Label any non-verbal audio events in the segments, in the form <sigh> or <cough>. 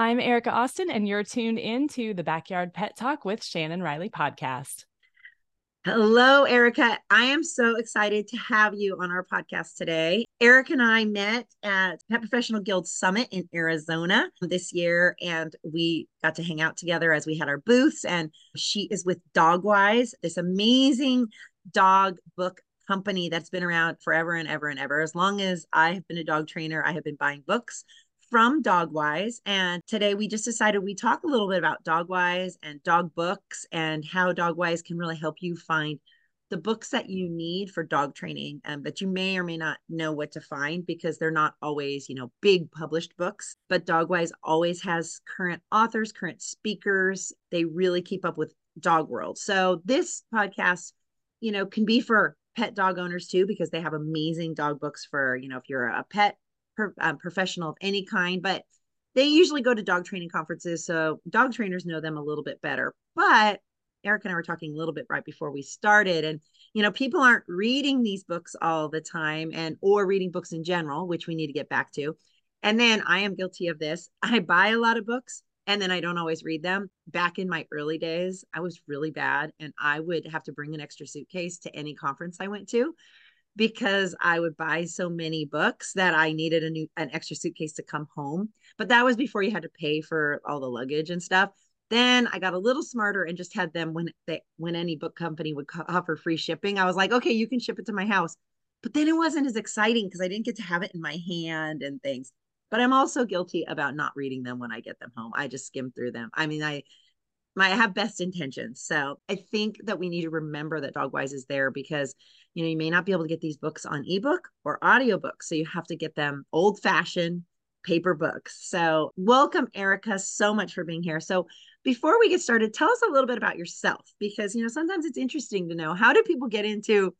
I'm Erika Austin, and you're tuned in to the Backyard Pet Talk with Shannon Riley podcast. Hello, Erika. I am so excited to have you on our podcast today. Eric and I met at Pet Professional Guild Summit in Arizona this year, and we got to hang out together as we had our booths. And she is with Dogwise, this amazing dog book company that's been around forever and ever and ever. As long as I have been a dog trainer, I have been buying books from Dogwise. And today we just decided we talk a little bit about Dogwise and dog books and how Dogwise can really help you find the books that you need for dog training um, but you may or may not know what to find because they're not always you know big published books but dogwise always has current authors current speakers they really keep up with dog world so this podcast you know can be for pet dog owners too because they have amazing dog books for you know if you're a pet um, professional of any kind, but they usually go to dog training conferences. So dog trainers know them a little bit better. But Eric and I were talking a little bit right before we started. And, you know, people aren't reading these books all the time and or reading books in general, which we need to get back to. And then I am guilty of this. <laughs> I buy a lot of books and then I don't always read them. Back in my early days, I was really bad and I would have to bring an extra suitcase to any conference I went to because I would buy so many books that I needed a new an extra suitcase to come home. But that was before you had to pay for all the luggage and stuff. Then I got a little smarter and just had them when they when any book company would offer free shipping. I was like, okay, you can ship it to my house. But then it wasn't as exciting because I didn't get to have it in my hand and things. But I'm also guilty about not reading them when I get them home. I just skim through them. I mean, I my I have best intentions. So I think that we need to remember that Dogwise is there because you know you may not be able to get these books on ebook or audiobook. So you have to get them old fashioned paper books. So welcome, Erika, so much for being here. So before we get started, tell us a little bit about yourself because you know sometimes it's interesting to know how do people get into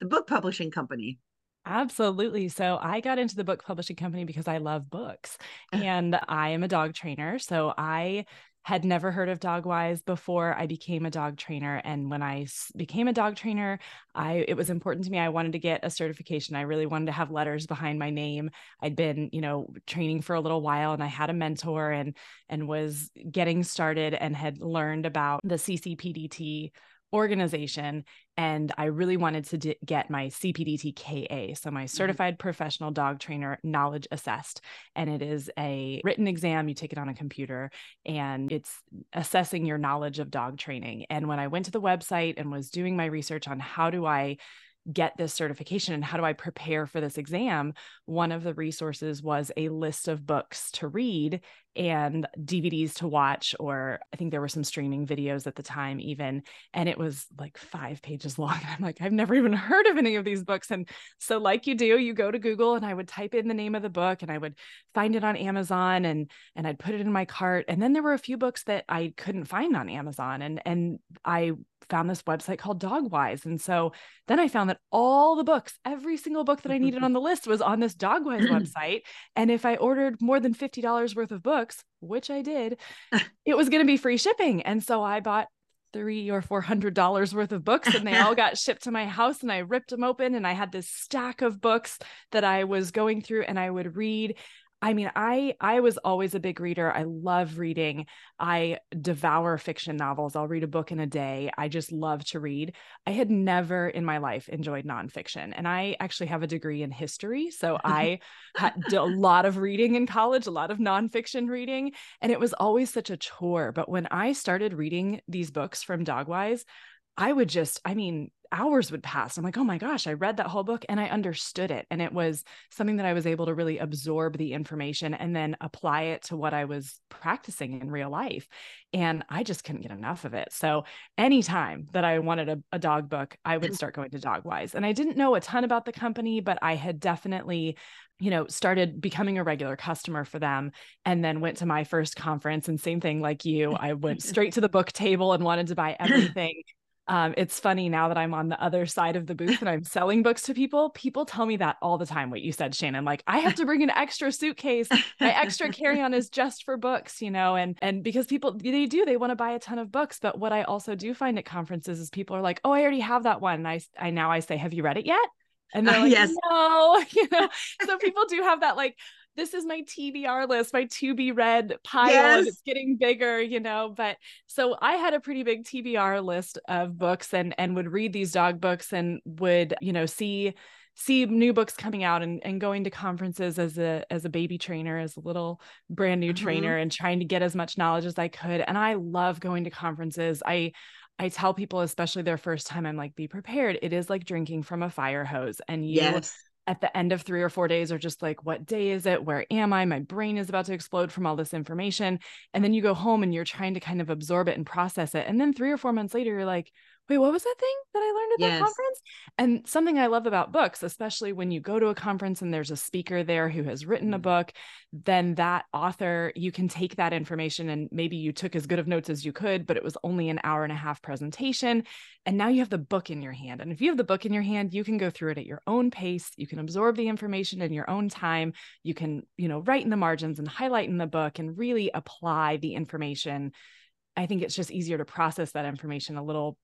the book publishing company? Absolutely. So I got into the book publishing company because I love books uh-huh. and I am a dog trainer. So I had never heard of Dogwise before I became a dog trainer. And when I became a dog trainer, I it was important to me. I wanted to get a certification. I really wanted to have letters behind my name. I'd been, you know, training for a little while, and I had a mentor and and was getting started and had learned about the CCPDT organization and I really wanted to d- get my CPDT-KA, so my mm-hmm. certified professional dog trainer knowledge assessed. And it is a written exam, you take it on a computer, and it's assessing your knowledge of dog training. And when I went to the website and was doing my research on how do I get this certification and how do I prepare for this exam, one of the resources was a list of books to read and DVDs to watch, or I think there were some streaming videos at the time, even. And it was like five pages <laughs> long. I'm like, I've never even heard of any of these books. And so, like you do, you go to Google and I would type in the name of the book and I would find it on Amazon and and I'd put it in my cart. And then there were a few books that I couldn't find on Amazon. And and I found this website called Dogwise. And so then I found that all the books, every single book that I needed <laughs> on the list was on this Dogwise <clears throat> website. And if I ordered more than $50 worth of books, which I did, it was going to be free shipping. And so I bought three or four hundred dollars worth of books and they all <laughs> got shipped to my house and I ripped them open and I had this stack of books that I was going through and I would read I mean, I I was always a big reader. I love reading. I devour fiction novels. I'll read a book in a day. I just love to read. I had never in my life enjoyed nonfiction, and I actually have a degree in history, so <laughs> I had a lot of reading in college, a lot of nonfiction reading, and it was always such a chore. But when I started reading these books from Dogwise, I would just, I mean, hours would pass. I'm like, oh my gosh, I read that whole book and I understood it. And it was something that I was able to really absorb the information and then apply it to what I was practicing in real life. And I just couldn't get enough of it. So anytime that I wanted a, a dog book, I would mm. start going to Dogwise. And I didn't know a ton about the company, but I had definitely you know started becoming a regular customer for them and then went to my first conference and same thing like you i went <laughs> straight to the book table and wanted to buy <clears throat> everything um, it's funny now that I'm on the other side of the booth and I'm selling books to people. People tell me that all the time. What you said, Shannon, like I have to bring an extra suitcase. My extra carry-on is just for books, you know, and and because people they do they want to buy a ton of books. But what I also do find at conferences is people are like, oh, I already have that one. And I I now I say, have you read it yet? And they're like, yes. no, <laughs> you know. <laughs> So people do have that like this is my TBR list, my to be read pile, Yes. and it's getting bigger, you know. But so I had a pretty big TBR list of books and and would read these dog books and would, you know, see see new books coming out and, and going to conferences as a as a baby trainer as a little brand new Mhm. trainer and trying to get as much knowledge as I could and I love going to conferences I I tell people especially their first time I'm like be prepared it is like drinking from a fire hose and you Yes. At the end of three or four days are just like, what day is it? Where am I? My brain is about to explode from all this information. And then you go home and you're trying to kind of absorb it and process it. And then three or four months later, you're like, wait, what was that thing that I learned at Yes. that conference? And something I love about books, especially when you go to a conference and there's a speaker there who has written a Mhm. book, then that author, you can take that information and maybe you took as good of notes as you could, but it was only an hour and a half presentation. And now you have the book in your hand. And if you have the book in your hand, you can go through it at your own pace. You can absorb the information in your own time. You can, you know, write in the margins and highlight in the book and really apply the information. I think it's just easier to process that information a little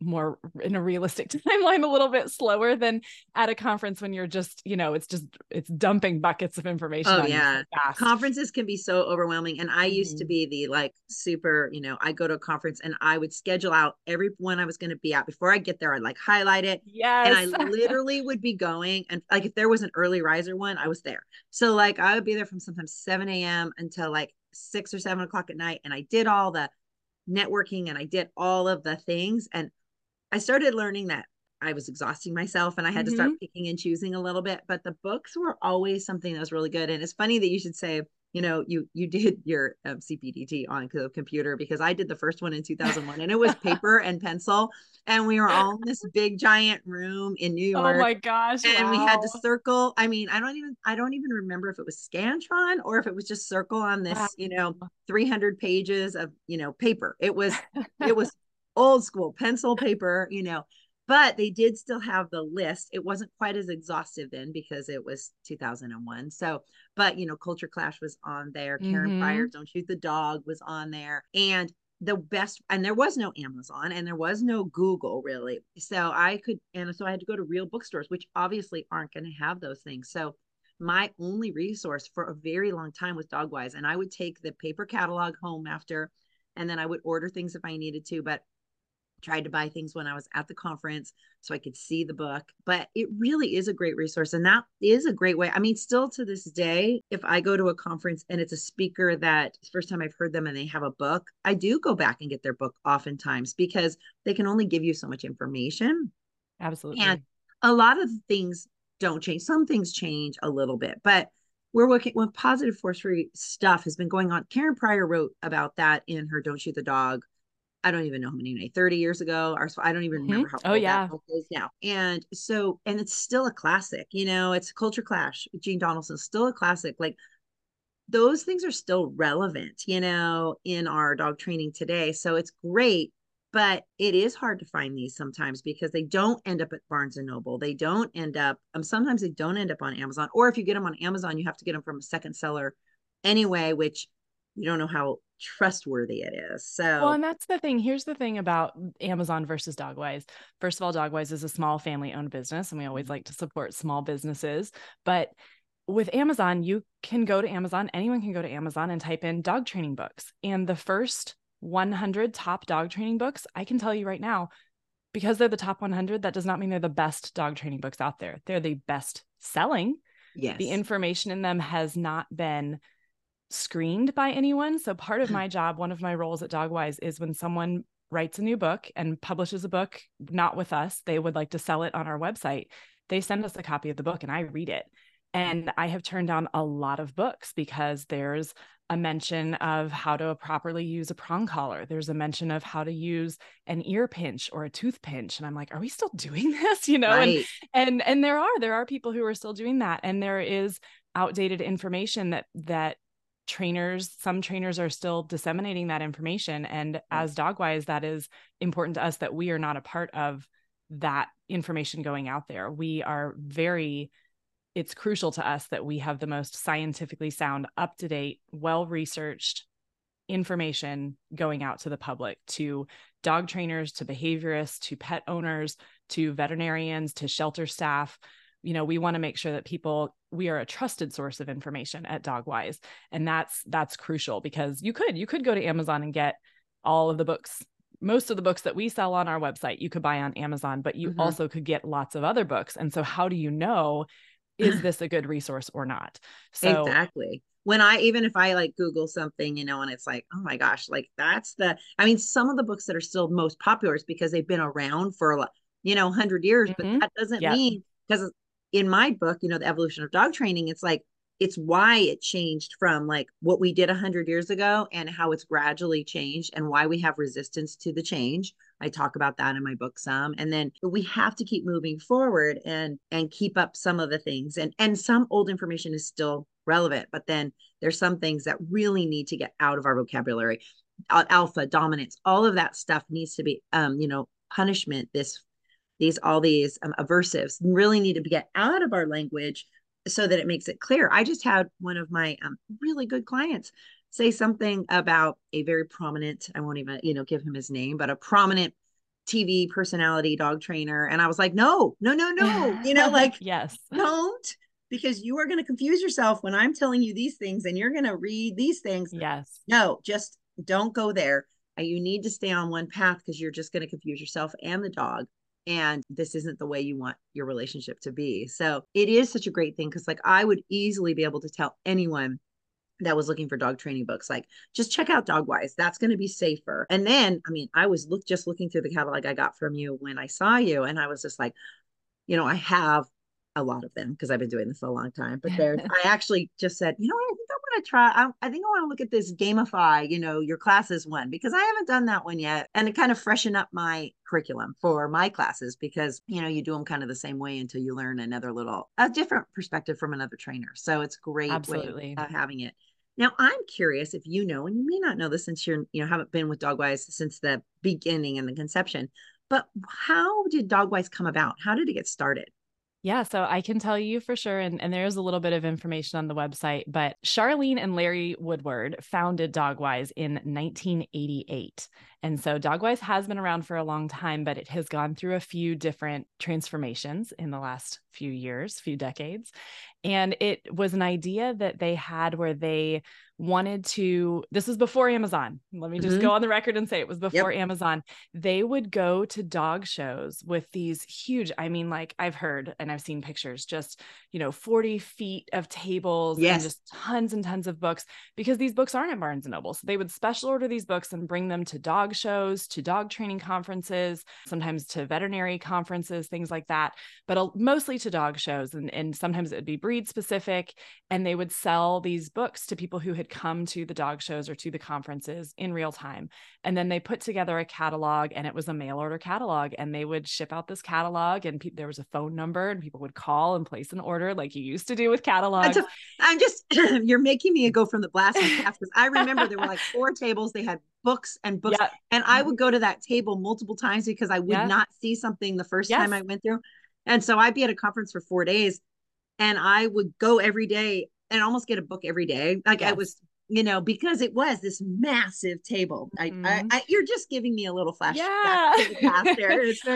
more in a realistic <laughs> timeline a little bit slower than at a conference when you're just you know it's just it's dumping buckets of information Oh, on you so yeah. fast. conferences can be so overwhelming and i used to Mhm. be the like super you know i go to a conference and i would schedule out every one i was going to be at before i get there i'd like highlight it yes and i <laughs> literally would be going and like if there was an early riser one i was there so like i would be there from sometimes 7 a.m until like 6 or 7 o'clock at night and i did all the networking and i did all of the things and i started learning that i was exhausting myself and i had to start mm-hmm. picking and choosing a little bit but the books were always something that was really good and it's funny that you should say you know you you did <laughs> your um, cpdt on the computer because i did the first one in 2001 and it was <laughs> paper and pencil and we were all in this big giant room in new york oh my gosh and we had to circle i mean i don't even i don't even remember if it was scantron or if it was just circle on this Wow. you know 300 pages of you know paper it was <laughs> it was old school pencil paper you know but they did still have the list. It wasn't quite as exhaustive then because it was 2001 so but you know culture clash was on there. Karen Mhm. pryor don't shoot the dog was on there. And the best and there was no amazon and there was no google really. So i could and so i had to go to real bookstores which obviously aren't going to have those things. So my only resource for a very long time was dogwise and i would take the paper catalog home after and then i would order things if i needed to but tried to buy things when i was at the conference so i could see the book but it really is a great resource and that is a great way i mean still to this day if i go to a conference and it's a speaker that first time i've heard them and they have a book i do go back and get their book oftentimes because they can only give you so much information absolutely and a lot of things don't change. Some things change a little bit, but we're working with positive force free stuff has been going on. Karen Pryor wrote about that in her Don't Shoot the Dog. I don't even know how many, 30 years ago, or so I don't even Mhm. remember how Oh, old yeah. that book is now. And so, and it's still a classic, you know, it's Culture Clash. Jean Donaldson, still a classic. Like those things are still relevant, you know, in our dog training today. So it's great, but it is hard to find these sometimes because they don't end up at Barnes and Noble. They don't end up, um, sometimes they don't end up on Amazon. Or if you get them on Amazon, you have to get them from a second seller anyway, which you don't know how trustworthy it is. So, Well, and that's the thing. Here's the thing about Amazon versus Dogwise. First of all, Dogwise is a small family owned business, and we always mm-hmm. like to support small businesses. But with Amazon, you can go to Amazon, anyone can go to Amazon and type in dog training books. And the first 100 top dog training books, I can tell you right now, because they're the top 100, that does not mean they're the best dog training books out there. They're the best selling yes. the information in them has not been screened by anyone. So part of hmm. my job, one of my roles at Dogwise is when someone writes a new book and publishes a book, not with us, they would like to sell it on our website. They send us a copy of the book and I read it. And I have turned down a lot of books because there's a mention of how to properly use a prong collar. There's a mention of how to use an ear pinch or a tooth pinch. And I'm like, are we still <laughs> doing this? You know, and and and there are there are people who are still doing that and there is outdated information that that trainers some trainers are still disseminating that information. And mm. as dogwise that is important to us that we are not a part of that information going out there. We are very it's crucial to us that we have the most scientifically sound up to date well researched information going out to the public to dog trainers to behaviorists to pet owners to veterinarians to shelter staff you know we want to make sure that people we are a trusted source of information at dogwise and that's that's crucial because you could you could go to amazon and get all of the books most of the books that we sell on our website you could buy on amazon but you mm-hmm. also could get lots of other books and so how do you know is <clears throat> this a good resource or not so exactly when I even if I like Google something, you know, and it's like, oh my gosh, like that's the I mean, some of the books that are still most popular is because they've been around for you know, 100 years, mm-hmm. but that doesn't yep. mean because in my book, you know, the evolution of dog training, it's like it's why it changed from like what we did 100 years ago and how it's gradually changed and why we have resistance to the change. I talk about that in my book some and then we have to keep moving forward and and keep up some of the things and and some old information is still relevant but then there's some things that really need to get out of our vocabulary. Alpha dominance all of that stuff needs to be um you know punishment this these all these um, aversives really need to get out of our language so that it makes it clear. I just had one of my um, really good clients say something about a very prominent i won't even you know give him his name but a prominent tv personality dog trainer and i was like no no no no you know <laughs> like yes. Don't because you are going to confuse yourself when i'm telling you these things and you're going to read these things. Yes. No just don't go there. You need to stay on one path because you're just going to confuse yourself and the dog and this isn't the way you want your relationship to be. So it is such a great thing because, like, I would easily be able to tell anyone that was looking for dog training books like just check out dogwise that's going to be safer. And then i mean i was look just looking through the catalog i got from you when i saw you and i was just like you know i have a lot of them because i've been doing this a long time but <laughs> there's i actually just said you know i think want to try, I, I think I want to look at this gamify, you know, your classes one, because I haven't done that one yet. And to kind of freshen up my curriculum for my classes, because, you know, you do them kind of the same way until you learn another little, a different perspective from another trainer. So it's great Absolutely. having it. Now I'm curious if you know, and you may not know this since you're, you know, haven't been with Dogwise since the beginning and the conception, but how did Dogwise come about? How did it get started? Yeah, so I can tell you for sure, and, and there's a little bit of information on the website, but Charlene and Larry Woodward founded Dogwise in 1988. And so Dogwise has been around for a long time, but it has gone through a few different transformations in the last few years, few decades. And it was an idea that they had where they wanted to this was before amazon let me just mm-hmm. go on the record and say it was before yep. amazon they would go to dog shows with these huge i mean like i've heard and i've seen pictures just you know 40 feet of tables yes. and just tons and tons of books because these books aren't at barnes and noble so they would special order these books and bring them to dog shows to dog training conferences sometimes to veterinary conferences things like that but mostly to dog shows and, and sometimes it would be breed specific and they would sell these books to people who had come to the dog shows or to the conferences in real time. And then they put together a catalog and it was a mail order catalog and they would ship out this catalog and pe- there was a phone number and people would call and place an order like you used to do with catalogs. I'm just, <clears throat> you're making me go from the blast because I remember there were like four tables. They had books and books. Yeah. And I would go to that table multiple times because I would yeah. not see something the first yes. time I went through. And so I'd be at a conference for four days and I would go every day and almost get a book every day. Like yes. I was you know, because it was this massive table. Mm-hmm. I, I, I, you're just giving me a little flashback. Yeah,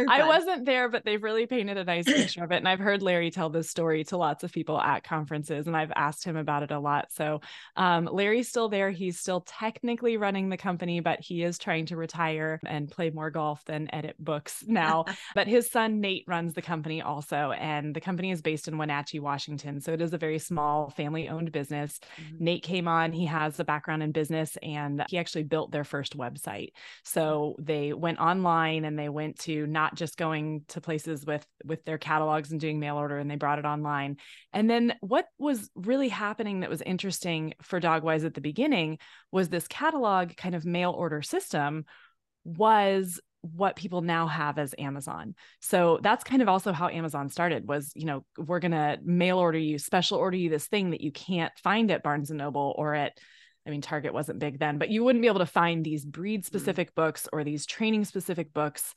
<laughs> I wasn't there, but they've really painted a nice picture of it. And I've heard Larry tell this story to lots of people at conferences, and I've asked him about it a lot. So um, Larry's still there. He's still technically running the company, but he is trying to retire and play more golf than edit books now. <laughs> but his son Nate runs the company also, and the company is based in Wenatchee, Washington. So it is a very small family-owned business. Mm-hmm. Nate came on. He has has a background in business and he actually built their first website. Mm-hmm. So they went online and they went to not just going to places with with their catalogs and doing mail order and they brought it online. And then what was really happening that was interesting for Dogwise at the beginning was this catalog kind of mail order system was what people now have as Amazon. So that's kind of also how Amazon started was, you know, we're going to mail order you, special order you this thing that you can't find at Barnes and Noble or at I mean Target wasn't big then, but you wouldn't be able to find these breed specific mm-hmm. books or these training specific books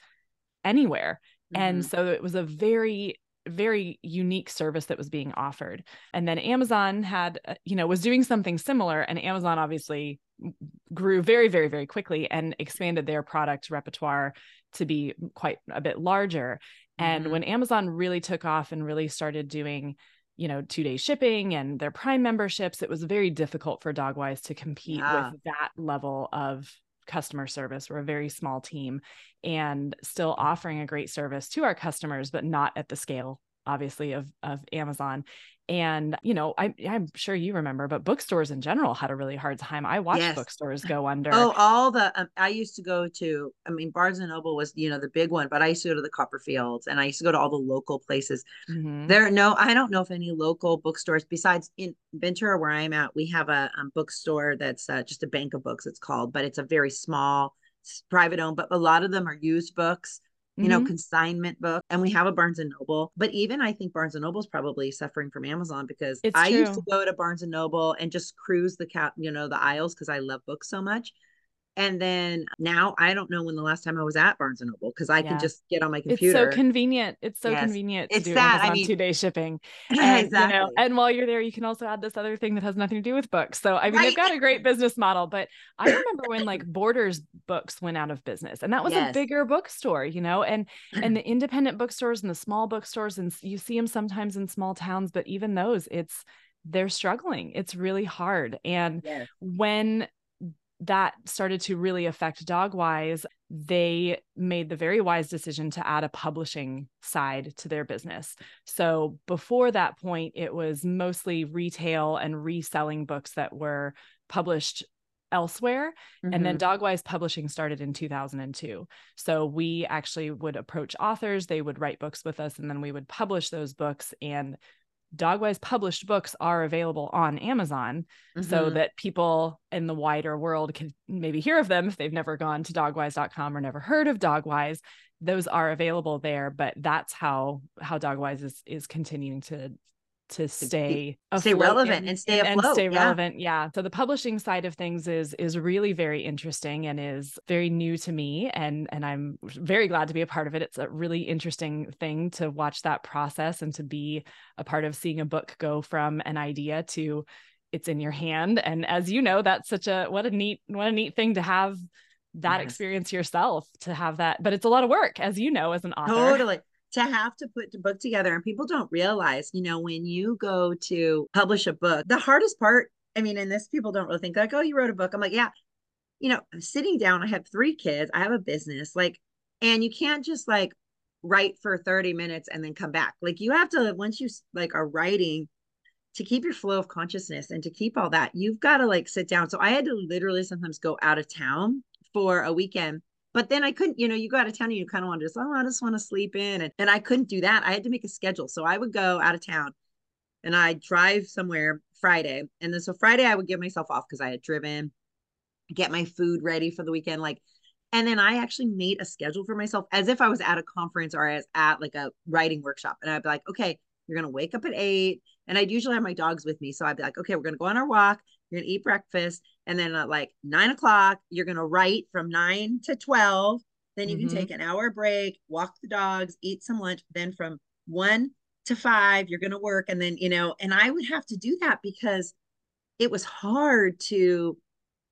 anywhere. Mm-hmm. And so it was a very very unique service that was being offered. And then Amazon had, uh, you know, was doing something similar. And Amazon obviously grew very, very, very quickly and expanded their product repertoire to be quite a bit larger. And Mhm. when Amazon really took off and really started doing, you know, two day shipping and their Prime memberships, it was very difficult for Dogwise to compete Yeah. with that level of customer service. We're a very small team and still offering a great service to our customers, but not at the scale, obviously, of, of Amazon. And, you know, I, I'm sure you remember, but bookstores in general had a really hard time. I watched Yes. bookstores <laughs> go under. Oh, all the um, I used to go to. I mean, Barnes and Noble was you know the big one, but I used to go to the Copperfields, and I used to go to all the local places. Mhm. There, are no, I don't know if any local bookstores besides in Ventura, where I'm at, we have a um, bookstore that's uh, just a bank of books. It's called, but it's a very small, private owned. But a lot of them are used books, you know, Mhm. consignment book. And we have a Barnes and Noble. But even I think Barnes and Noble is probably suffering from Amazon because It's I used to go to Barnes and Noble and just cruise the cat, you know, the aisles because I love books so much. And then now I don't know when the last time I was at Barnes and Noble because I Yeah. can just get on my computer. It's so convenient. It's so Yes. convenient to It's do that, I mean- two day shipping. <laughs> And, you know, exactly. and while you're there, you can also add this other thing that has nothing to do with books. So, I mean, Right. they've got a great <laughs> business model, but I remember when like <laughs> Borders books went out of business and that was a bigger bookstore, you know, and, and the independent bookstores and the small bookstores, and you see them sometimes in small towns, but even those, it's, they're struggling. It's really hard. And yes. when that started to really affect Dogwise, they made the very wise decision to add a publishing side to their business. So before that point, it was mostly retail and reselling books that were published elsewhere. And then Mhm. Dogwise Publishing started in 2002. So we actually would approach authors, they would write books with us, and then we would publish those books. And Dogwise published books are available on Amazon so Mhm. that people in the wider world can maybe hear of them if they've never gone to dogwise.com or never heard of Dogwise. Those are available there, but that's how how Dogwise is is continuing to to stay stay afloat relevant and stay and stay yeah. relevant. Yeah. So the publishing side of things is is really very interesting and is very new to me and and I'm very glad to be a part of it. It's a really interesting thing to watch that process and to be a part of seeing a book go from an idea to it's in your hand and as you know that's such a what a neat what a neat thing to have that Yes. experience yourself to have that but it's a lot of work as you know as an author Totally. To have to put the book together, and people don't realize, you know, when you go to publish a book, the hardest part, I mean, and this people don't really think like, oh, you wrote a book. I'm like, yeah, you know, I'm sitting down, I have three kids, I have a business, like, and you can't just like write for 30 minutes and then come back. Like, you have to, once you like are writing, to keep your flow of consciousness and to keep all that, you've got to like sit down. So I had to literally sometimes go out of town for a weekend. But then I couldn't, you know, you go out of town and you kind of want to just, oh, I just want to sleep in. And, and I couldn't do that. I had to make a schedule. So I would go out of town and I'd drive somewhere Friday. And then so Friday I would give myself off because I had driven, get my food ready for the weekend. Like, and then I actually made a schedule for myself as if I was at a conference or as at like a writing workshop. And I'd be like, okay, you're going to wake up at eight. And I'd usually have my dogs with me. So I'd be like, okay, we're going to go on our walk. You're to eat breakfast. And then at like nine o'clock, you're going to write from nine to 12. Then you Mhm. can take an hour break, walk the dogs, eat some lunch. Then from one to five, you're going to work. And then, you know, and I would have to do that because it was hard to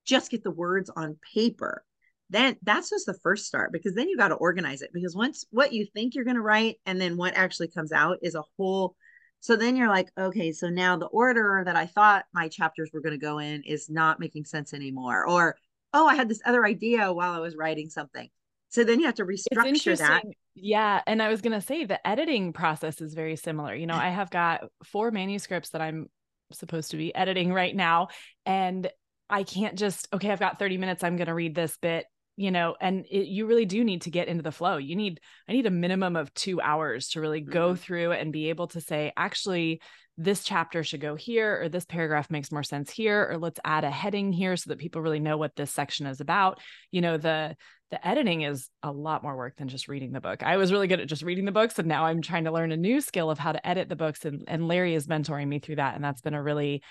just get the words on paper. Then that's just the first start because then you got to organize it because once what you think you're going to write and then what actually comes out is a whole. So then you're like, okay, so now the order that I thought my chapters were going to go in is not making sense anymore. Or, oh, I had this other idea while I was writing something. So then you have to restructure that. yeah and i was going to say the editing process is very similar you know <laughs> i have got four manuscripts that i'm supposed to be editing right now and i can't just okay i've got 30 minutes i'm going to read this bit you know and it, you really do need to get into the flow you need i need a minimum of two hours to really go Mhm. through and be able to say actually this chapter should go here or this paragraph makes more sense here or let's add a heading here so that people really know what this section is about you know the the editing is a lot more work than just reading the book. I was really good at just reading the books and now I'm trying to learn a new skill of how to edit the books and and Larry is mentoring me through that and that's been a really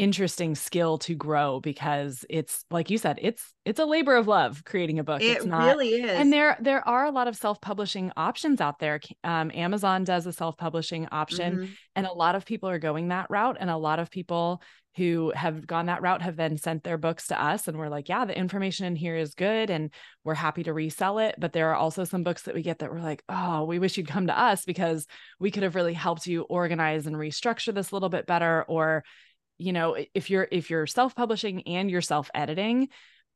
interesting skill to grow because it's like you said it's it's a labor of love creating a book. It it's not really is. and there there are a lot of self-publishing options out there. Um, amazon does a self-publishing option mm-hmm. and a lot of people are going that route and a lot of people who have gone that route have then sent their books to us and we're like yeah the information in here is good and we're happy to resell it. But there are also some books that we get that we're like oh we wish you'd come to us because we could have really helped you organize and restructure this a little bit better or you know if you're if you're self-publishing and you're self-editing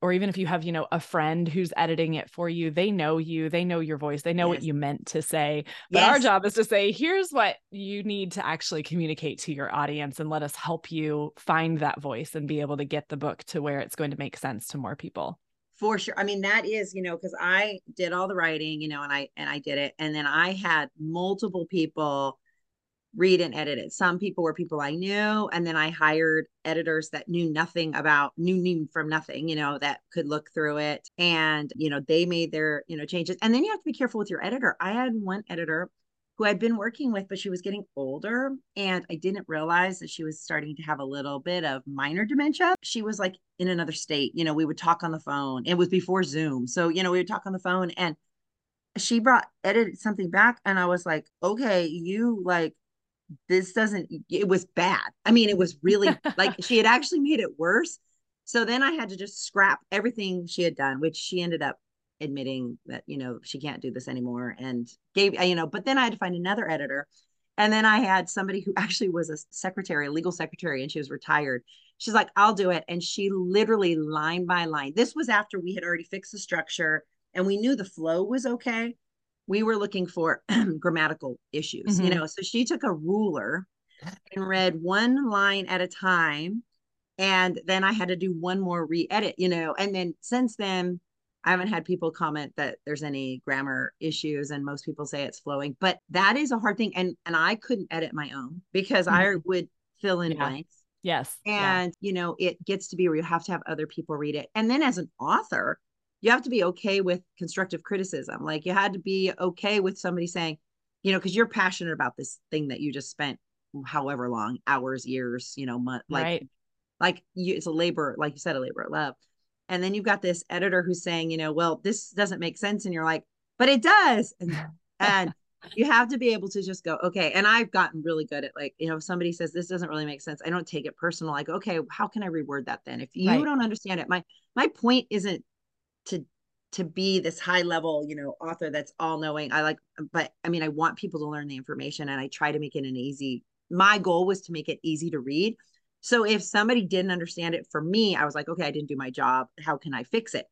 or even if you have you know a friend who's editing it for you they know you they know your voice they know yes. what you meant to say but yes. our job is to say here's what you need to actually communicate to your audience and let us help you find that voice and be able to get the book to where it's going to make sense to more people for sure i mean that is you know because i did all the writing you know and i and i did it and then i had multiple people read and edit it. Some people were people I knew, and then I hired editors that knew nothing about knew from nothing, you know, that could look through it. And, you know, they made their, you know, changes. And then you have to be careful with your editor. I had one editor who I'd been working with, but she was getting older. And I didn't realize that she was starting to have a little bit of minor dementia. She was like in another state. You know, we would talk on the phone. It was before Zoom. So, you know, we would talk on the phone and she brought edited something back. And I was like, okay, you like this doesn't it was bad. I mean it was really like <laughs> she had actually made it worse. So then i had to just scrap everything she had done which she ended up admitting that you know she can't do this anymore and gave uh, you know but then i had to find another editor. And then i had somebody who <laughs> actually was a secretary a legal secretary and she was retired. She's like i'll do it. And she literally line by line this was after we had already fixed the structure and we knew the flow was okay we were looking for <clears throat> grammatical issues, mm-hmm. you know. So she took a ruler and read one line at a time. And then I had to do one more re edit, you know. And then since then, I haven't had people comment that there's any grammar issues and most people say it's flowing, but that is a hard thing and and I couldn't edit my own because mm-hmm. I would fill in yeah. blanks. Yes. And yeah. you know, it gets to be where you have to have other people read it. And then as an author, you have to be okay with constructive criticism. Like you had to be okay with somebody saying, you know, because you're passionate about this thing that you just spent however long, hours, years, you know, month, like, right. like you, it's a labor, like you said, a labor of love. And then you've got this editor who's saying, you know, well, this doesn't make sense. And you're like, but it does. And, and you have to be able to just go, okay. And I've gotten really good at like, you know, if somebody says this doesn't really make sense, I don't take it personal. Like, okay, how can I reword that then? If you right. don't understand it, my my point isn't to to be this high level you know author that's all knowing. I like but i mean i want people to learn the information and i try to make it an easy my goal was to make it easy to read. So if somebody didn't understand it for me i was like okay i didn't do my job. How can i fix it?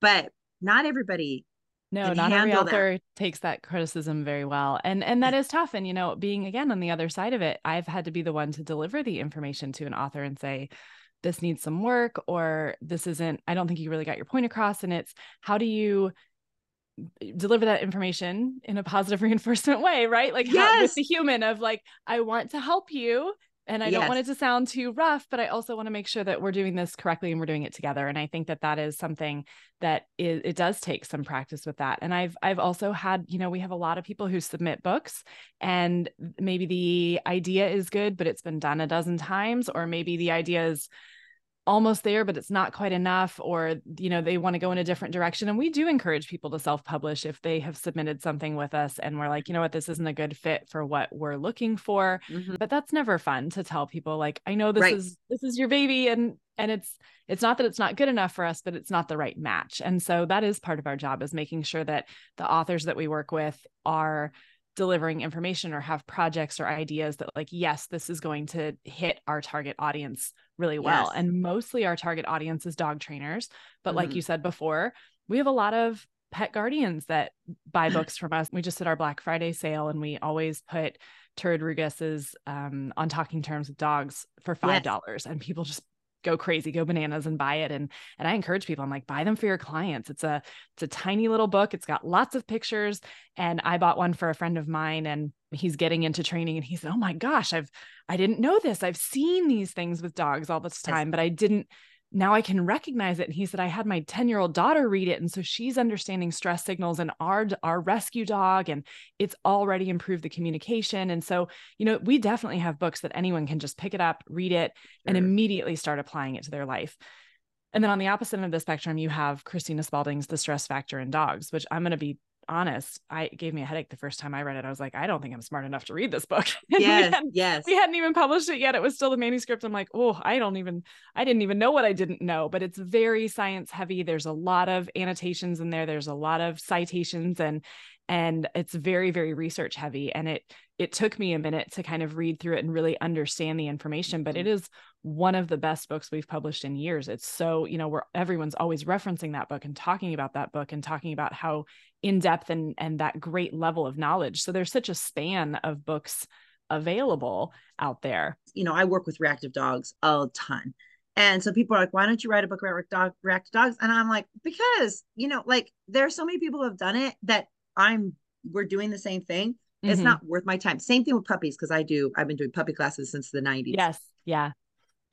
But not everybody no not every author that. takes that criticism very well. And and that is tough. And you know being again on the other side of it i've had to be the one to deliver the information to an author and say this needs some work or this isn't i don't think you really got your point across and it's how do you deliver that information in a positive <laughs> reinforcement way right like yes. how, with the human of like i want to help you and I yes. don't want it to sound too rough, but I also want to make sure that we're doing this correctly and we're doing it together. And I think that that is something that is, it does take some practice with that. And I've I've also had, you know, we have a lot of people who submit books, and maybe the idea is good, but it's been done a dozen times, or maybe the idea is almost there but it's not quite enough or you know they want to go in a different direction and we do encourage people to self-publish if they have submitted something with us and we're like you know what this isn't a good fit for what we're looking for mm-hmm. but that's never fun to tell people like i know this right. is this is your baby and and it's it's not that it's not good enough for us but it's not the right match and so that is part of our job is making sure that the authors that we work with are delivering information or have projects or ideas that like yes this is going to hit our target audience really well yes. and mostly our target audience is dog trainers but mm-hmm. like you said before we have a lot of pet guardians that buy <laughs> books from us we just did our black friday sale and we always put Turid Rugaas's um, on talking terms with dogs for five dollars yes. and people just go crazy, go bananas and buy it. And and I encourage people, I'm like, buy them for your clients. It's a it's a tiny little book. It's got lots of pictures. And I bought one for a friend of mine and he's getting into training and he said, Oh my gosh, I've I didn't know this. I've seen these things with dogs all this time, but I didn't now I can recognize it. And he said, I had my 10 year old daughter read it. And so she's understanding stress signals and our, our rescue dog, and it's already improved the communication. And so, you know, we definitely have books that anyone can just pick it up, read it, sure. and immediately start applying it to their life. And then on the opposite end of the spectrum, you have Kristina Spaulding's The Stress Factor in Dogs, which I'm going to be honest, I gave me a headache the first time I read it. I was like, I don't think I'm smart enough to read this book. <laughs> yes, we yes. We hadn't even published it yet. It was still the manuscript. I'm like, oh, I don't even, I didn't even know what I didn't know. But it's very science heavy. There's a lot of annotations in there. There's a lot of citations and and it's very very research heavy and it it took me a minute to kind of read through it and really understand the information but it mm-hmm. one of the best books we've published in years. It's so you know where everyone's always referencing that book and talking about that book and talking about how in depth and and that great level of knowledge. So there's such a span of books available out there. You know i work with reactive dogs a ton and so people are like why don't you write a book about dog, reactive dogs? And i'm like because you know like there are so many people who have done it that i'm we're doing the same thing it's mm-hmm. not worth my time same thing with puppies because i do i've been doing puppy classes since the 90s yes yeah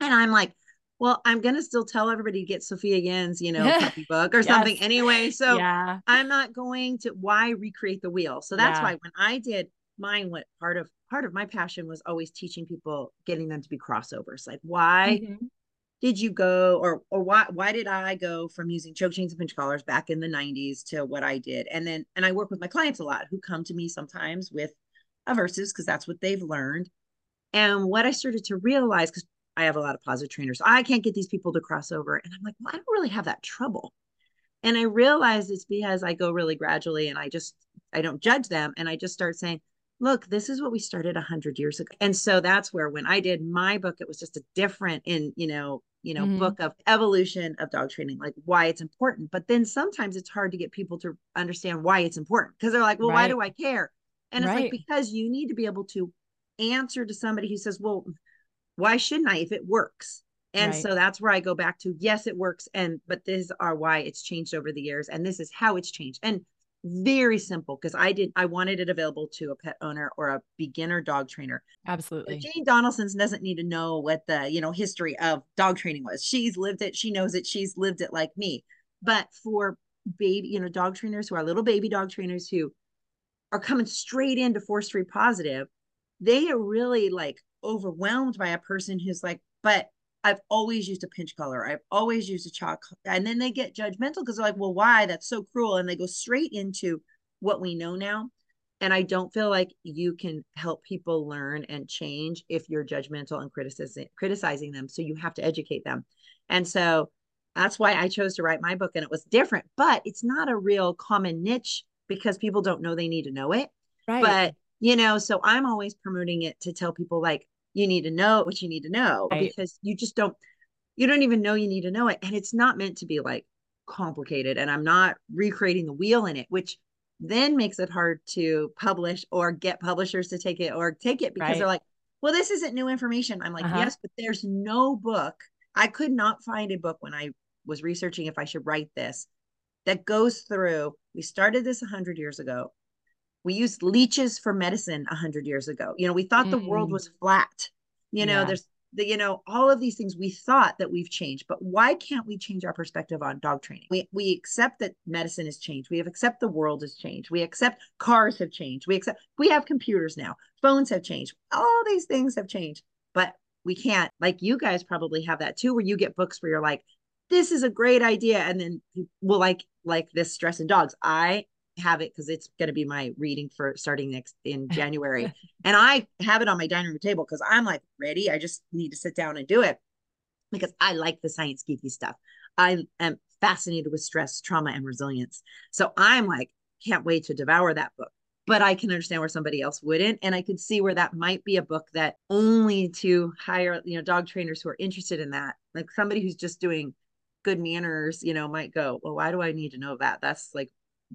and I'm like, well, I'm gonna still tell everybody to get Sophia Yin's, you know, <laughs> puppy book or yes. something anyway. So yeah. I'm not going to why recreate the wheel. So that's yeah. why when I did mine, what part of part of my passion was always teaching people, getting them to be crossovers. Like why mm-hmm. Did you go or or why why did I go from using choke chains and pinch collars back in the 90s to what I did? And then and I work with my clients a lot who come to me sometimes with aversives because that's what they've learned. And what I started to realize, because I have a lot of positive trainers. I can't get these people to cross over. And I'm like, well, I don't really have that trouble. And I realized it's because I go really gradually and I just, I don't judge them. And I just start saying, look, this is what we started a hundred years ago. And so that's where when I did my book, it was just a different in, you know, you know, mm-hmm. book of evolution of dog training, like why it's important. But then sometimes it's hard to get people to understand why it's important because they're like, well, right. why do I care? And it's right. like, because you need to be able to answer to somebody who says, well, why shouldn't I if it works? And right. so that's where I go back to yes, it works. And but this are why it's changed over the years. And this is how it's changed. And very simple because I did I wanted it available to a pet owner or a beginner dog trainer. Absolutely. Jane Donaldson's doesn't need to know what the you know history of dog training was. She's lived it, she knows it, she's lived it like me. But for baby, you know, dog trainers who are little baby dog trainers who are coming straight into force free positive, they are really like overwhelmed by a person who's like, but I've always used a pinch collar. I've always used a chalk. And then they get judgmental because they're like, well, why? That's so cruel. And they go straight into what we know now. And I don't feel like you can help people learn and change if you're judgmental and criticizing criticizing them. So you have to educate them. And so that's why I chose to write my book. And it was different, but it's not a real common niche because people don't know they need to know it. Right. But you know, so I'm always promoting it to tell people like, you need to know what you need to know right. because you just don't you don't even know you need to know it and it's not meant to be like complicated and i'm not recreating the wheel in it which then makes it hard to publish or get publishers to take it or take it because right. they're like well this isn't new information i'm like uh-huh. yes but there's no book i could not find a book when i was researching if i should write this that goes through we started this 100 years ago we used leeches for medicine 100 years ago. You know we thought mm. the world mm. was flat. You know yeah. there's the you know all of these things we thought that we've changed but why can't we change our perspective on dog training? We we accept that medicine has changed. We have accept the world has changed. We accept cars have changed. We accept we have computers now. Phones have changed. All these things have changed but we can't. Like you guys probably have that too where you get books where you're like this is a great idea and then well like like this stress in dogs. I have it because it's going to be my reading for starting next in <laughs> January. and I have it on my dining room table because I'm like ready. I just need to sit down and do it because I like the science geeky stuff. I am fascinated with stress, trauma, and resilience. So I'm like, can't wait to devour that book. But I can understand where somebody else wouldn't. And I could see where that might be a book that only to hire, you know, dog trainers who are interested in that, like somebody who's just doing good manners, you know, might go, well, why do I need to know that? That's like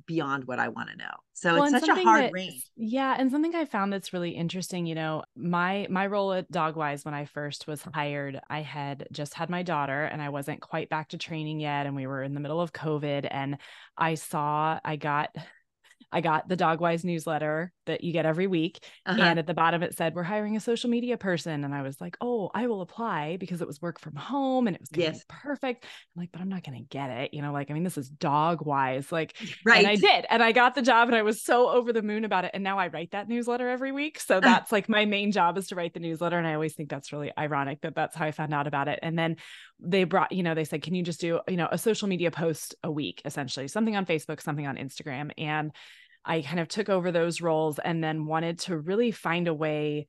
beyond what I want to know. So well, it's such a hard that, range. Yeah, and something I found that's really interesting, you know, my my role at Dogwise when I first was hired, I had just had my daughter and I wasn't quite back to training yet and we were in the middle of COVID and I saw I got I got the Dogwise newsletter that you get every week. Uh-huh. And at the bottom it said, We're hiring a social media person. And I was like, Oh, I will apply because it was work from home and it was yes. perfect. I'm like, but I'm not gonna get it. You know, like I mean, this is dog wise. Like right. <laughs> and I did. And I got the job and I was so over the moon about it. And now I write that newsletter every week. So that's like my main job is to write the newsletter. And I always think that's really ironic that that's how I found out about it. And then they brought, you know, they said, Can you just do, you know, a social media post a week, essentially, something on Facebook, something on Instagram. And I kind of took over those roles and then wanted to really find a way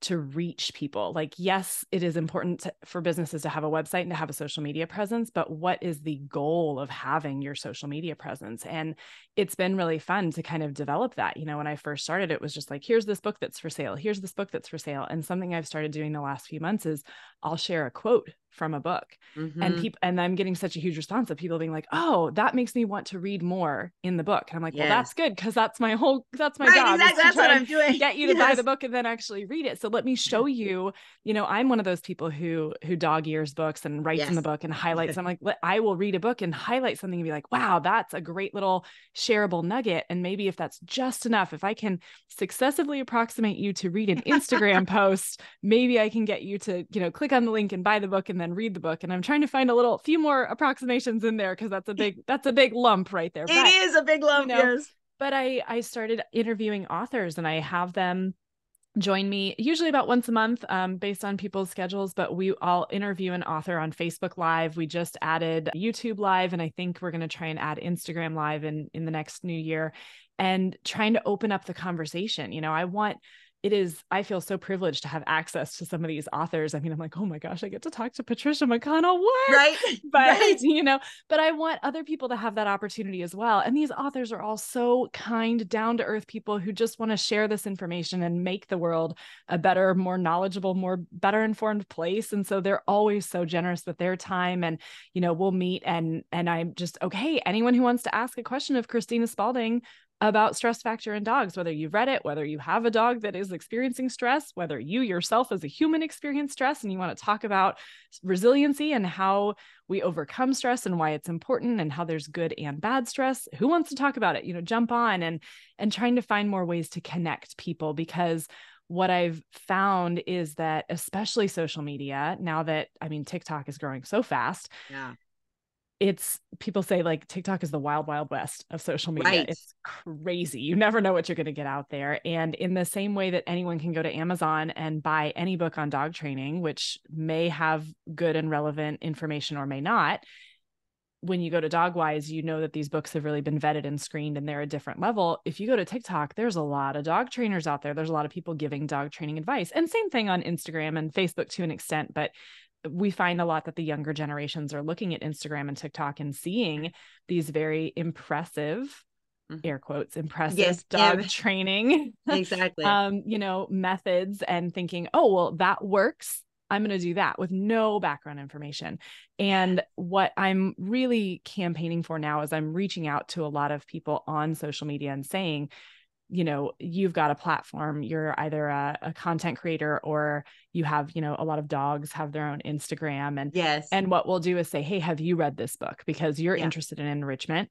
to reach people. Like, yes, it is important to, for businesses to have a website and to have a social media presence, but what is the goal of having your social media presence? And it's been really fun to kind of develop that. You know, when I first started, it was just like, here's this book that's for sale, here's this book that's for sale. And something I've started doing the last few months is I'll share a quote from a book mm-hmm. and people and i'm getting such a huge response of people being like oh that makes me want to read more in the book and i'm like yes. well that's good because that's my whole that's my right, job exactly. that's what i'm doing get you to yes. buy the book and then actually read it so let me show you you know i'm one of those people who who dog ears books and writes yes. in the book and highlights <laughs> i'm like i will read a book and highlight something and be like wow that's a great little shareable nugget and maybe if that's just enough if i can successively approximate you to read an instagram <laughs> post maybe i can get you to you know click on the link and buy the book and then read the book and i'm trying to find a little few more approximations in there because that's a big that's a big lump right there It but, is a big lump you know, yes. but i i started interviewing authors and i have them join me usually about once a month um, based on people's schedules but we all interview an author on facebook live. We just added youtube live and i think we're going to try and add instagram live in in the next new year and trying to open up the conversation you know i want it is i feel so privileged to have access to some of these authors i mean i'm like oh my gosh i get to talk to patricia mcconnell what right <laughs> <laughs> but right. you know but i want other people to have that opportunity as well and these authors are all so kind down to earth people who just want to share this information and make the world a better more knowledgeable more better informed place and so they're always so generous with their time and you know we'll meet and and i'm just okay anyone who wants to ask a question of Kristina Spaulding about stress factor in dogs, whether you've read it, whether you have a dog that is experiencing stress, whether you yourself as a human experience stress and you want to talk about resiliency and how we overcome stress and why it's important and how there's good and bad stress. Who wants to talk about it? You know, jump on and and trying to find more ways to connect people because what I've found is that especially social media, now that I mean TikTok is growing so fast. Yeah it's people say like TikTok is the wild, wild west of social media. Right. It's crazy. You never know what you're going to get out there. And in the same way that anyone can go to Amazon and buy any book on dog training, which may have good and relevant information or may not, when you go to Dogwise, you know that these books have really been vetted and screened and they're a different level. If you go to TikTok, there's a lot of dog trainers out there. There's a lot of people giving dog training advice. And same thing on Instagram and Facebook to an extent, but we find a lot that the younger generations are looking at Instagram and TikTok and seeing these very impressive mm-hmm. air quotes impressive yes, dog yeah. training <laughs> exactly um you know methods and thinking oh well that works i'm going to do that with no background information and what i'm really campaigning for now is i'm reaching out to a lot of people on social media and saying you know you've got a platform you're either a, a, content creator or you have you know a lot of dogs have their own instagram and yes. and what we'll do is say hey have you read this book? Because you're yeah. interested in enrichment.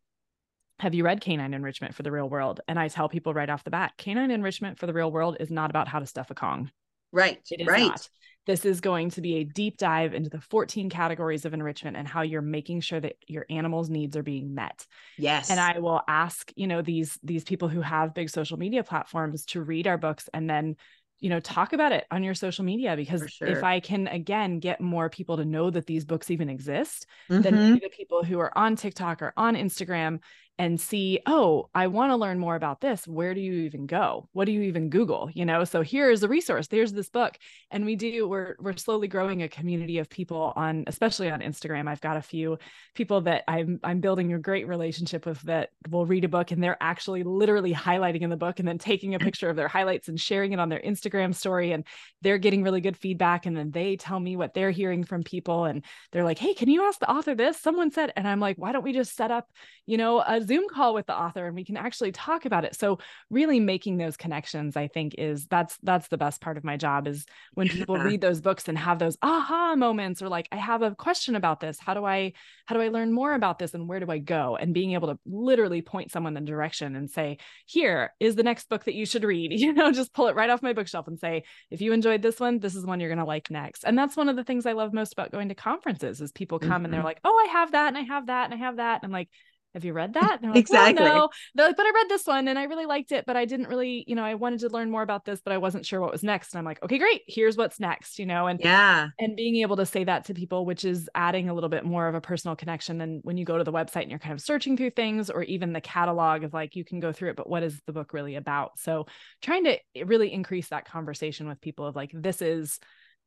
Have you read canine enrichment for the real world? And i tell people right off the bat canine enrichment for the real world is not about how to stuff a kong. Right right. not this is going to be a deep dive into the 14 categories of enrichment and how you're making sure that your animal's needs are being met. Yes. And I will ask, you know, these these people who have big social media platforms to read our books and then you know talk about it on your social media because sure. if i can again get more people to know that these books even exist mm-hmm. then the people who are on tiktok or on instagram and see, oh, I want to learn more about this. Where do you even go? What do you even Google? You know, so here's a resource. There's this book. And we do, we're we're slowly growing a community of people on, especially on Instagram. I've got a few people that I'm I'm building a great relationship with that will read a book and they're actually literally highlighting in the book and then taking a picture of their highlights and sharing it on their Instagram story. And they're getting really good feedback. And then they tell me what they're hearing from people. And they're like, hey, can you ask the author this? Someone said, and I'm like, why don't we just set up, you know, a Zoom call with the author and we can actually talk about it. So really making those connections, I think is that's that's the best part of my job is when <laughs> people read those books and have those aha moments or like I have a question about this. How do I how do I learn more about this and where do I go? And being able to literally point someone in direction and say, here is the next book that you should read. <laughs> You know, just pull it right off my bookshelf and say, if you enjoyed this one, this is one you're going to like next. And that's one of the things I love most about going to conferences is people come mm-hmm. and they're mm-hmm. like, oh, I have that and I have that and I have that. And I'm like, have you read that? Like, exactly. Well, no. They're like, but I read this one and I really liked it, but I didn't really, you know, I wanted to learn more about this, but I wasn't sure what was next. And I'm like, okay, great. Here's what's next, you know, and yeah, and being able to say that to people, which is adding a little bit more of a personal connection than when you go to the website and you're kind of searching through things, or even the catalog of like you can go through it, but what is the book really about? So trying to eh, really increase that conversation with people of like, this is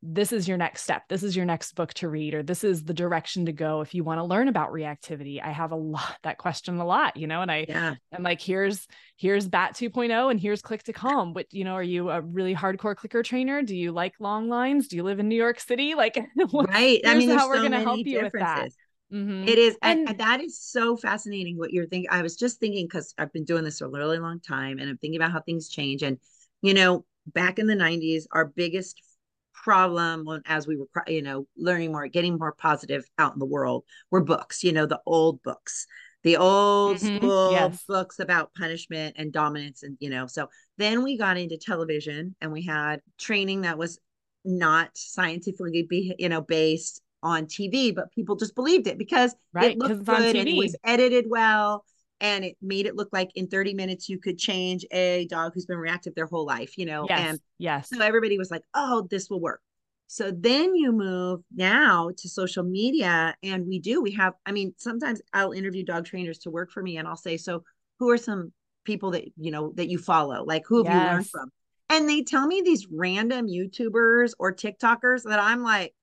this is your next step. This is your next book to read, or this is the direction to go if you want to learn about reactivity. I have a lot that question a lot, you know, and I yeah. I'm like, here's here's bat 2.0 and here's click to calm. But you know, are you a really hardcore clicker trainer? Do you like long lines? Do you live in New York City? Like <laughs> right. I mean, how we're so gonna help you with that. Mm-hmm. It is, and, and, that is so fascinating what you're thinking. I was just thinking because I've been doing this for a really long time, and I'm thinking about how things change. And you know, back in the 90s, our biggest problem as we were you know learning more getting more positive out in the world were books you know the old books the old mm-hmm. school yes. books about punishment and dominance and you know so then we got into television and we had training that was not scientifically be you know based on TV but people just believed it because right, it looked good and it was edited well and it made it look like in 30 minutes you could change a dog who's been reactive their whole life you know yes, and yes. so everybody was like oh this will work. So then you move now to social media and we do we have i mean sometimes i'll interview dog trainers to work for me and i'll say so who are some people that you know that you follow? Like who have yes. you learned from? And they tell me these random youtubers or tiktokers that i'm like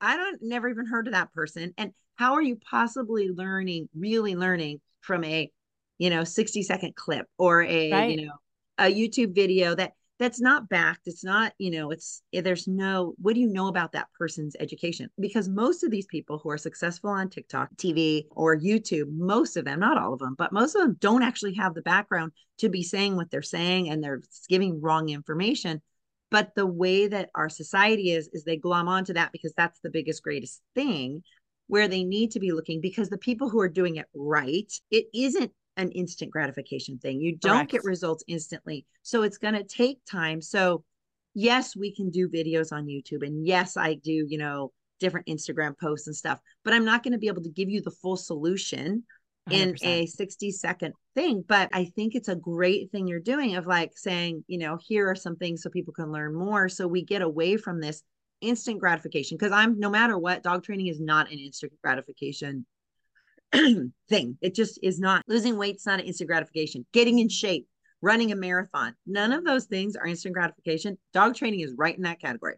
i don't never even heard of that person and how are you possibly learning really learning from a you know 60 second clip or a right. you know a youtube video that that's not backed it's not you know it's eh, there's no what do you know about that person's education? Because most of these people who are successful on tiktok tv or youtube most of them not all of them but most of them don't actually have the background to be saying what they're saying and they're giving wrong information. But the way that our society is is they glom onto that because that's the biggest greatest thing where they need to be looking because the people who are doing it right, it isn't an instant gratification thing. You don't Correct. get results instantly. So it's going to take time. So, yes, we can do videos on YouTube. And yes, I do, you know, different Instagram posts and stuff, but I'm not going to be able to give you the full solution 100%. in a 60 second thing. But I think it's a great thing you're doing of like saying, you know, here are some things so people can learn more. So we get away from this instant gratification because I'm no matter what, dog training is not an instant gratification <clears throat> thing. It just is not. Losing weight's not an instant gratification. Getting in shape, running a marathon, none of those things are instant gratification. Dog training is right in that category.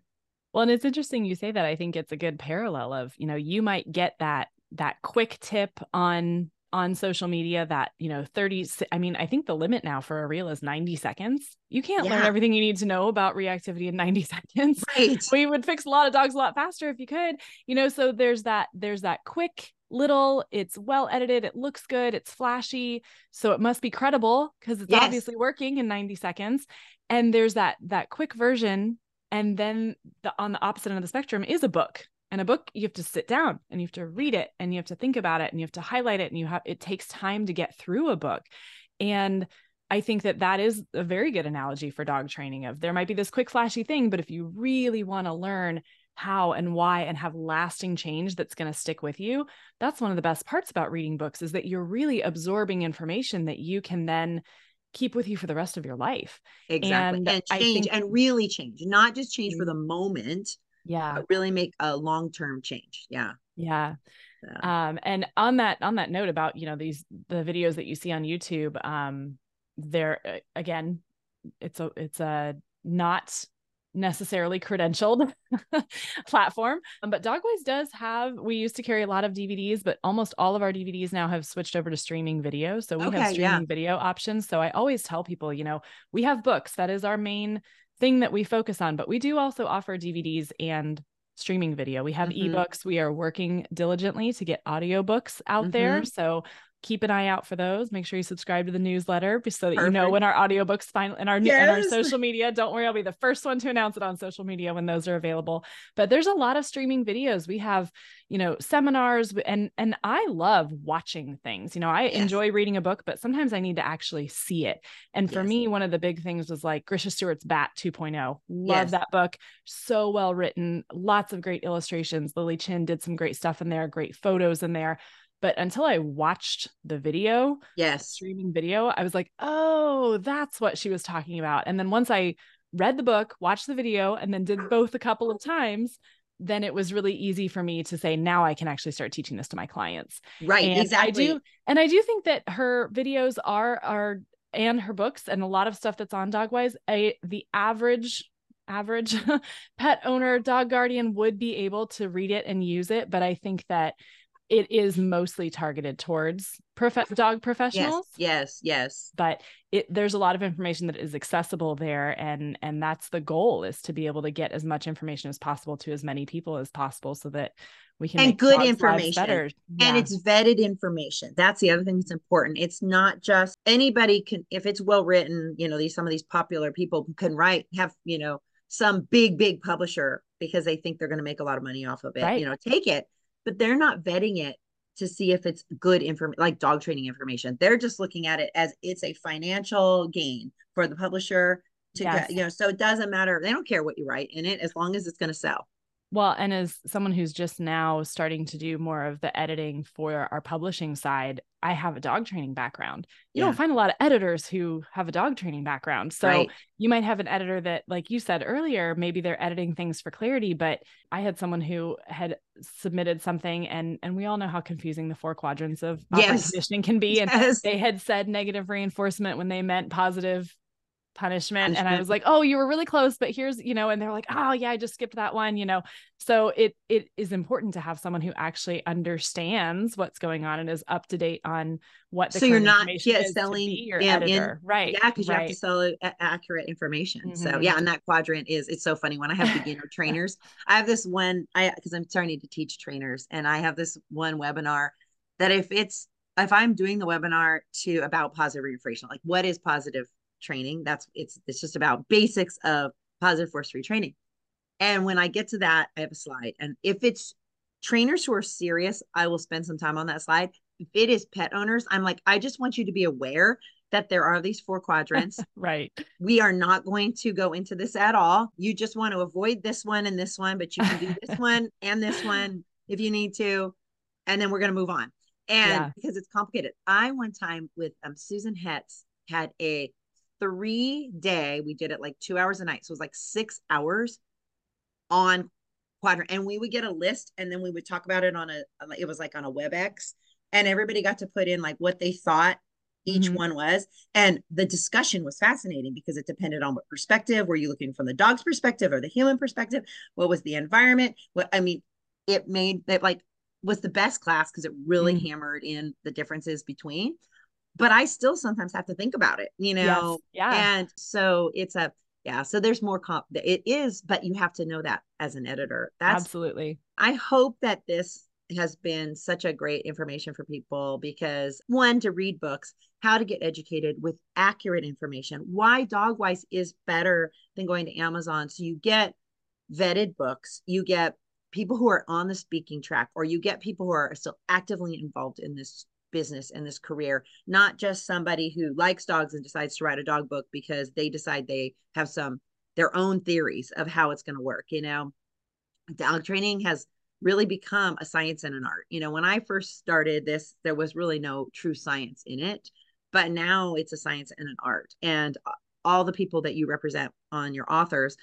Well, and it's interesting you say that. I think it's a good parallel of, you know, you might get that that quick tip on on social media that you know 30 i mean i think the limit now for a reel is 90 seconds. You can't yeah. learn everything you need to know about reactivity in 90 <laughs> seconds. Right. We would fix a lot of dogs a lot faster if you could you know so there's that there's that quick little it's well edited it looks good it's flashy so it must be credible because it's yes. obviously working in 90 seconds. And there's that that quick version and then the on the opposite end of the spectrum is a book and a book, you have to sit down and you have to read it and you have to think about it and you have to highlight it and you have it takes time to get through a book. And I think that that is a very good analogy for dog training of there might be this quick flashy thing, but if you really want to learn how and why and have lasting change that's going to stick with you, that's one of the best parts about reading books is that you're really absorbing information that you can then keep with you for the rest of your life. Exactly. And, and change think, and really change, not just change for mm. the moment, yeah. really make a long-term change. Yeah. Yeah. Um and on that on that note about you know these the videos that you see on youtube um they're uh, again it's a it's a not necessarily credentialed <laughs> platform um, but dogwise does have we used to carry a lot of dvds but almost all of our dvds now have switched over to streaming video. So we okay, have streaming yeah. video options. So i always tell people you know we have books. That is our main thing that we focus on, but we do also offer DVDs and streaming video. We have mm-hmm. ebooks. We are working diligently to get audiobooks out mm-hmm. there. So keep an eye out for those. Make sure you subscribe to the newsletter so that Perfect. you know when our audiobooks finally and our yes. and our social media. Don't worry, I'll be the first one to announce it on social media when those are available. But there's a lot of streaming videos. We have, you know, seminars and and I love watching things. You know, I yes. enjoy reading a book, but sometimes I need to actually see it. And for yes. me, one of the big things was like Grisha Stewart's Bat 2.0. Love that book. So well written, lots of great illustrations. Lili Chin did some great stuff in there, great photos in there. But until I watched the video, yes, streaming video, I was like, oh, that's what she was talking about. And then once I read the book, watched the video, and then did both a couple of times, then it was really easy for me to say, now I can actually start teaching this to my clients. Right. And exactly. I do, and I do think that her videos are are and her books and a lot of stuff that's on Dogwise, a the average average <laughs> pet owner dog guardian would be able to read it and use it but i think that it is mostly targeted towards prof- dog professionals. Yes, yes, yes. But it there's a lot of information that is accessible there, and and that's the goal is to be able to get as much information as possible to as many people as possible, so that we can and good information better. Yeah. and it's vetted information that's the other thing that's important it's not just anybody can if it's well written you know these some of these popular people can write have you know some big big publisher because they think they're going to make a lot of money off of it right. you know take it but they're not vetting it to see if it's good information like dog training information. They're just looking at it as it's a financial gain for the publisher to yes. get you know so it doesn't matter. They don't care what you write in it as long as it's going to sell well, and as someone who's just now starting to do more of the editing for our publishing side, I have a dog training background. You yeah. don't find a lot of editors who have a dog training background. So right. you might have an editor that, like you said earlier, maybe they're editing things for clarity, but I had someone who had submitted something and and we all know how confusing the four quadrants of yes. conditioning can be. And yes. they had said negative reinforcement when they meant positive punishment. And I was like, oh, you were really close, but here's, you know, and they're like, oh yeah, I just skipped that one, you know. So it it is important to have someone who actually understands what's going on and is up to date on what the so you're not yeah, selling your yeah, editor. In, right. Yeah, because right. you have to sell accurate information. Mm-hmm. So yeah, and that quadrant is it's so funny when I have beginner <laughs> trainers. I have this one I because I'm starting to teach trainers, and I have this one webinar that if it's if I'm doing the webinar to about positive reinforcement, like what is positive training. That's it's it's just about basics of positive force free training. And when I get to that, I have a slide. And if it's trainers who are serious, I will spend some time on that slide. If it is pet owners, I'm like, I just want you to be aware that there are these four quadrants. <laughs> right. We are not going to go into this at all. You just want to avoid this one and this one, but you can do <laughs> this one and this one if you need to. And then we're going to move on. And yeah. because it's complicated, I one time with um, Susan Hetts had a three day, we did it like two hours a night. So it was like six hours on quadrant. And we would get a list and then we would talk about it on a, it was like on a WebEx. And everybody got to put in like what they thought each mm-hmm. one was. And the discussion was fascinating because it depended on what perspective. Were you looking from the dog's perspective or the human perspective? What was the environment? What I mean, it made it like was the best class because it really mm-hmm. hammered in the differences between but I still sometimes have to think about it, you know? Yes. Yeah. And so it's a, yeah. So there's more comp, it is, but you have to know that as an editor. That's absolutely. I hope that this has been such a great information for people because one, to read books, how to get educated with accurate information, why Dogwise is better than going to Amazon. So you get vetted books, you get people who are on the speaking track, or you get people who are still actively involved in this business and this career, not just somebody who likes dogs and decides to write a dog book because they decide they have some their own theories of how it's going to work. You know, dog training has really become a science and an art. You know, when I first started this, there was really no true science in it, but now it's a science and an art. And uh, all the people that you represent on your authors,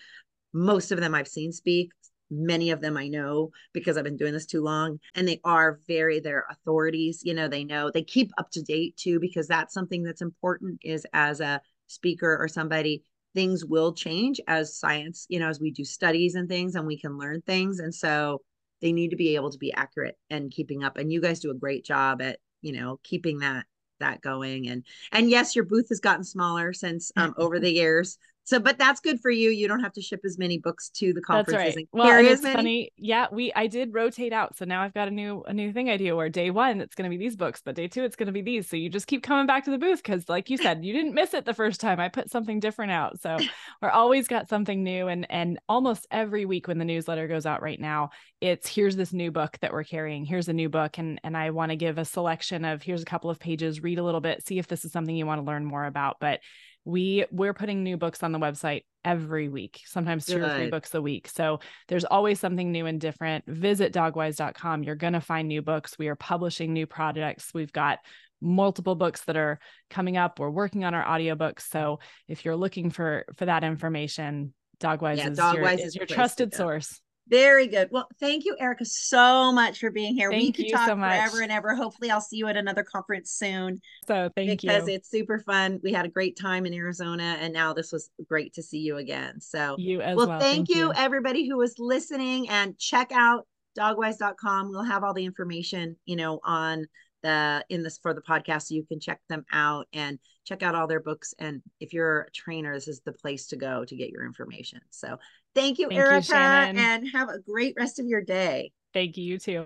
most of them I've seen speak, many of them I know because I've been doing this too long and they are very they're authorities you know they know they keep up to date too because that's something that's important is as a speaker or somebody things will change as science you know as we do studies and things and we can learn things and so they need to be able to be accurate and keeping up and you guys do a great job at you know keeping that that going and and yes your booth has gotten smaller since um over <laughs> the years So, but that's good for you. You don't have to ship as many books to the conferences. That's right. Well, and it's many. funny. Yeah, we I did rotate out, so now I've got a new a new thing I do. Where day one it's going to be these books, but day two it's going to be these. So you just keep coming back to the booth because, like you said, you didn't miss it the first time. I put something different out, so we're always got something new. And and almost every week when the newsletter goes out right now, it's here's this new book that we're carrying. Here's a new book, and and I want to give a selection of here's a couple of pages, read a little bit, see if this is something you want to learn more about. But we we're putting new books on the website every week sometimes two or three books a week. So there's always something new and different. Visit dogwise.com you're going to find new books. We are publishing new products. we've got multiple books that are coming up. We're working on our audiobooks. So if you're looking for for that information dogwise Yeah, is your, Dogwise is is your the place to trusted source Very good. Well, thank you, Erika, so much for being here. we Thank could you talk so much. forever and ever. Hopefully, I'll see you at another conference soon so thank because you it's super fun. We had a great time in Arizona, and now this was great to see you again. So, you as well, well, thank, you, everybody who was listening, and check out dogwise.com. We'll have all the information, you know, on the in this for the podcast so you can check them out and check out all their books. And if you're a trainer this is the place to go to get your information. So thank you Thank Erika Shannon. and have a great rest of your day. Thank you you too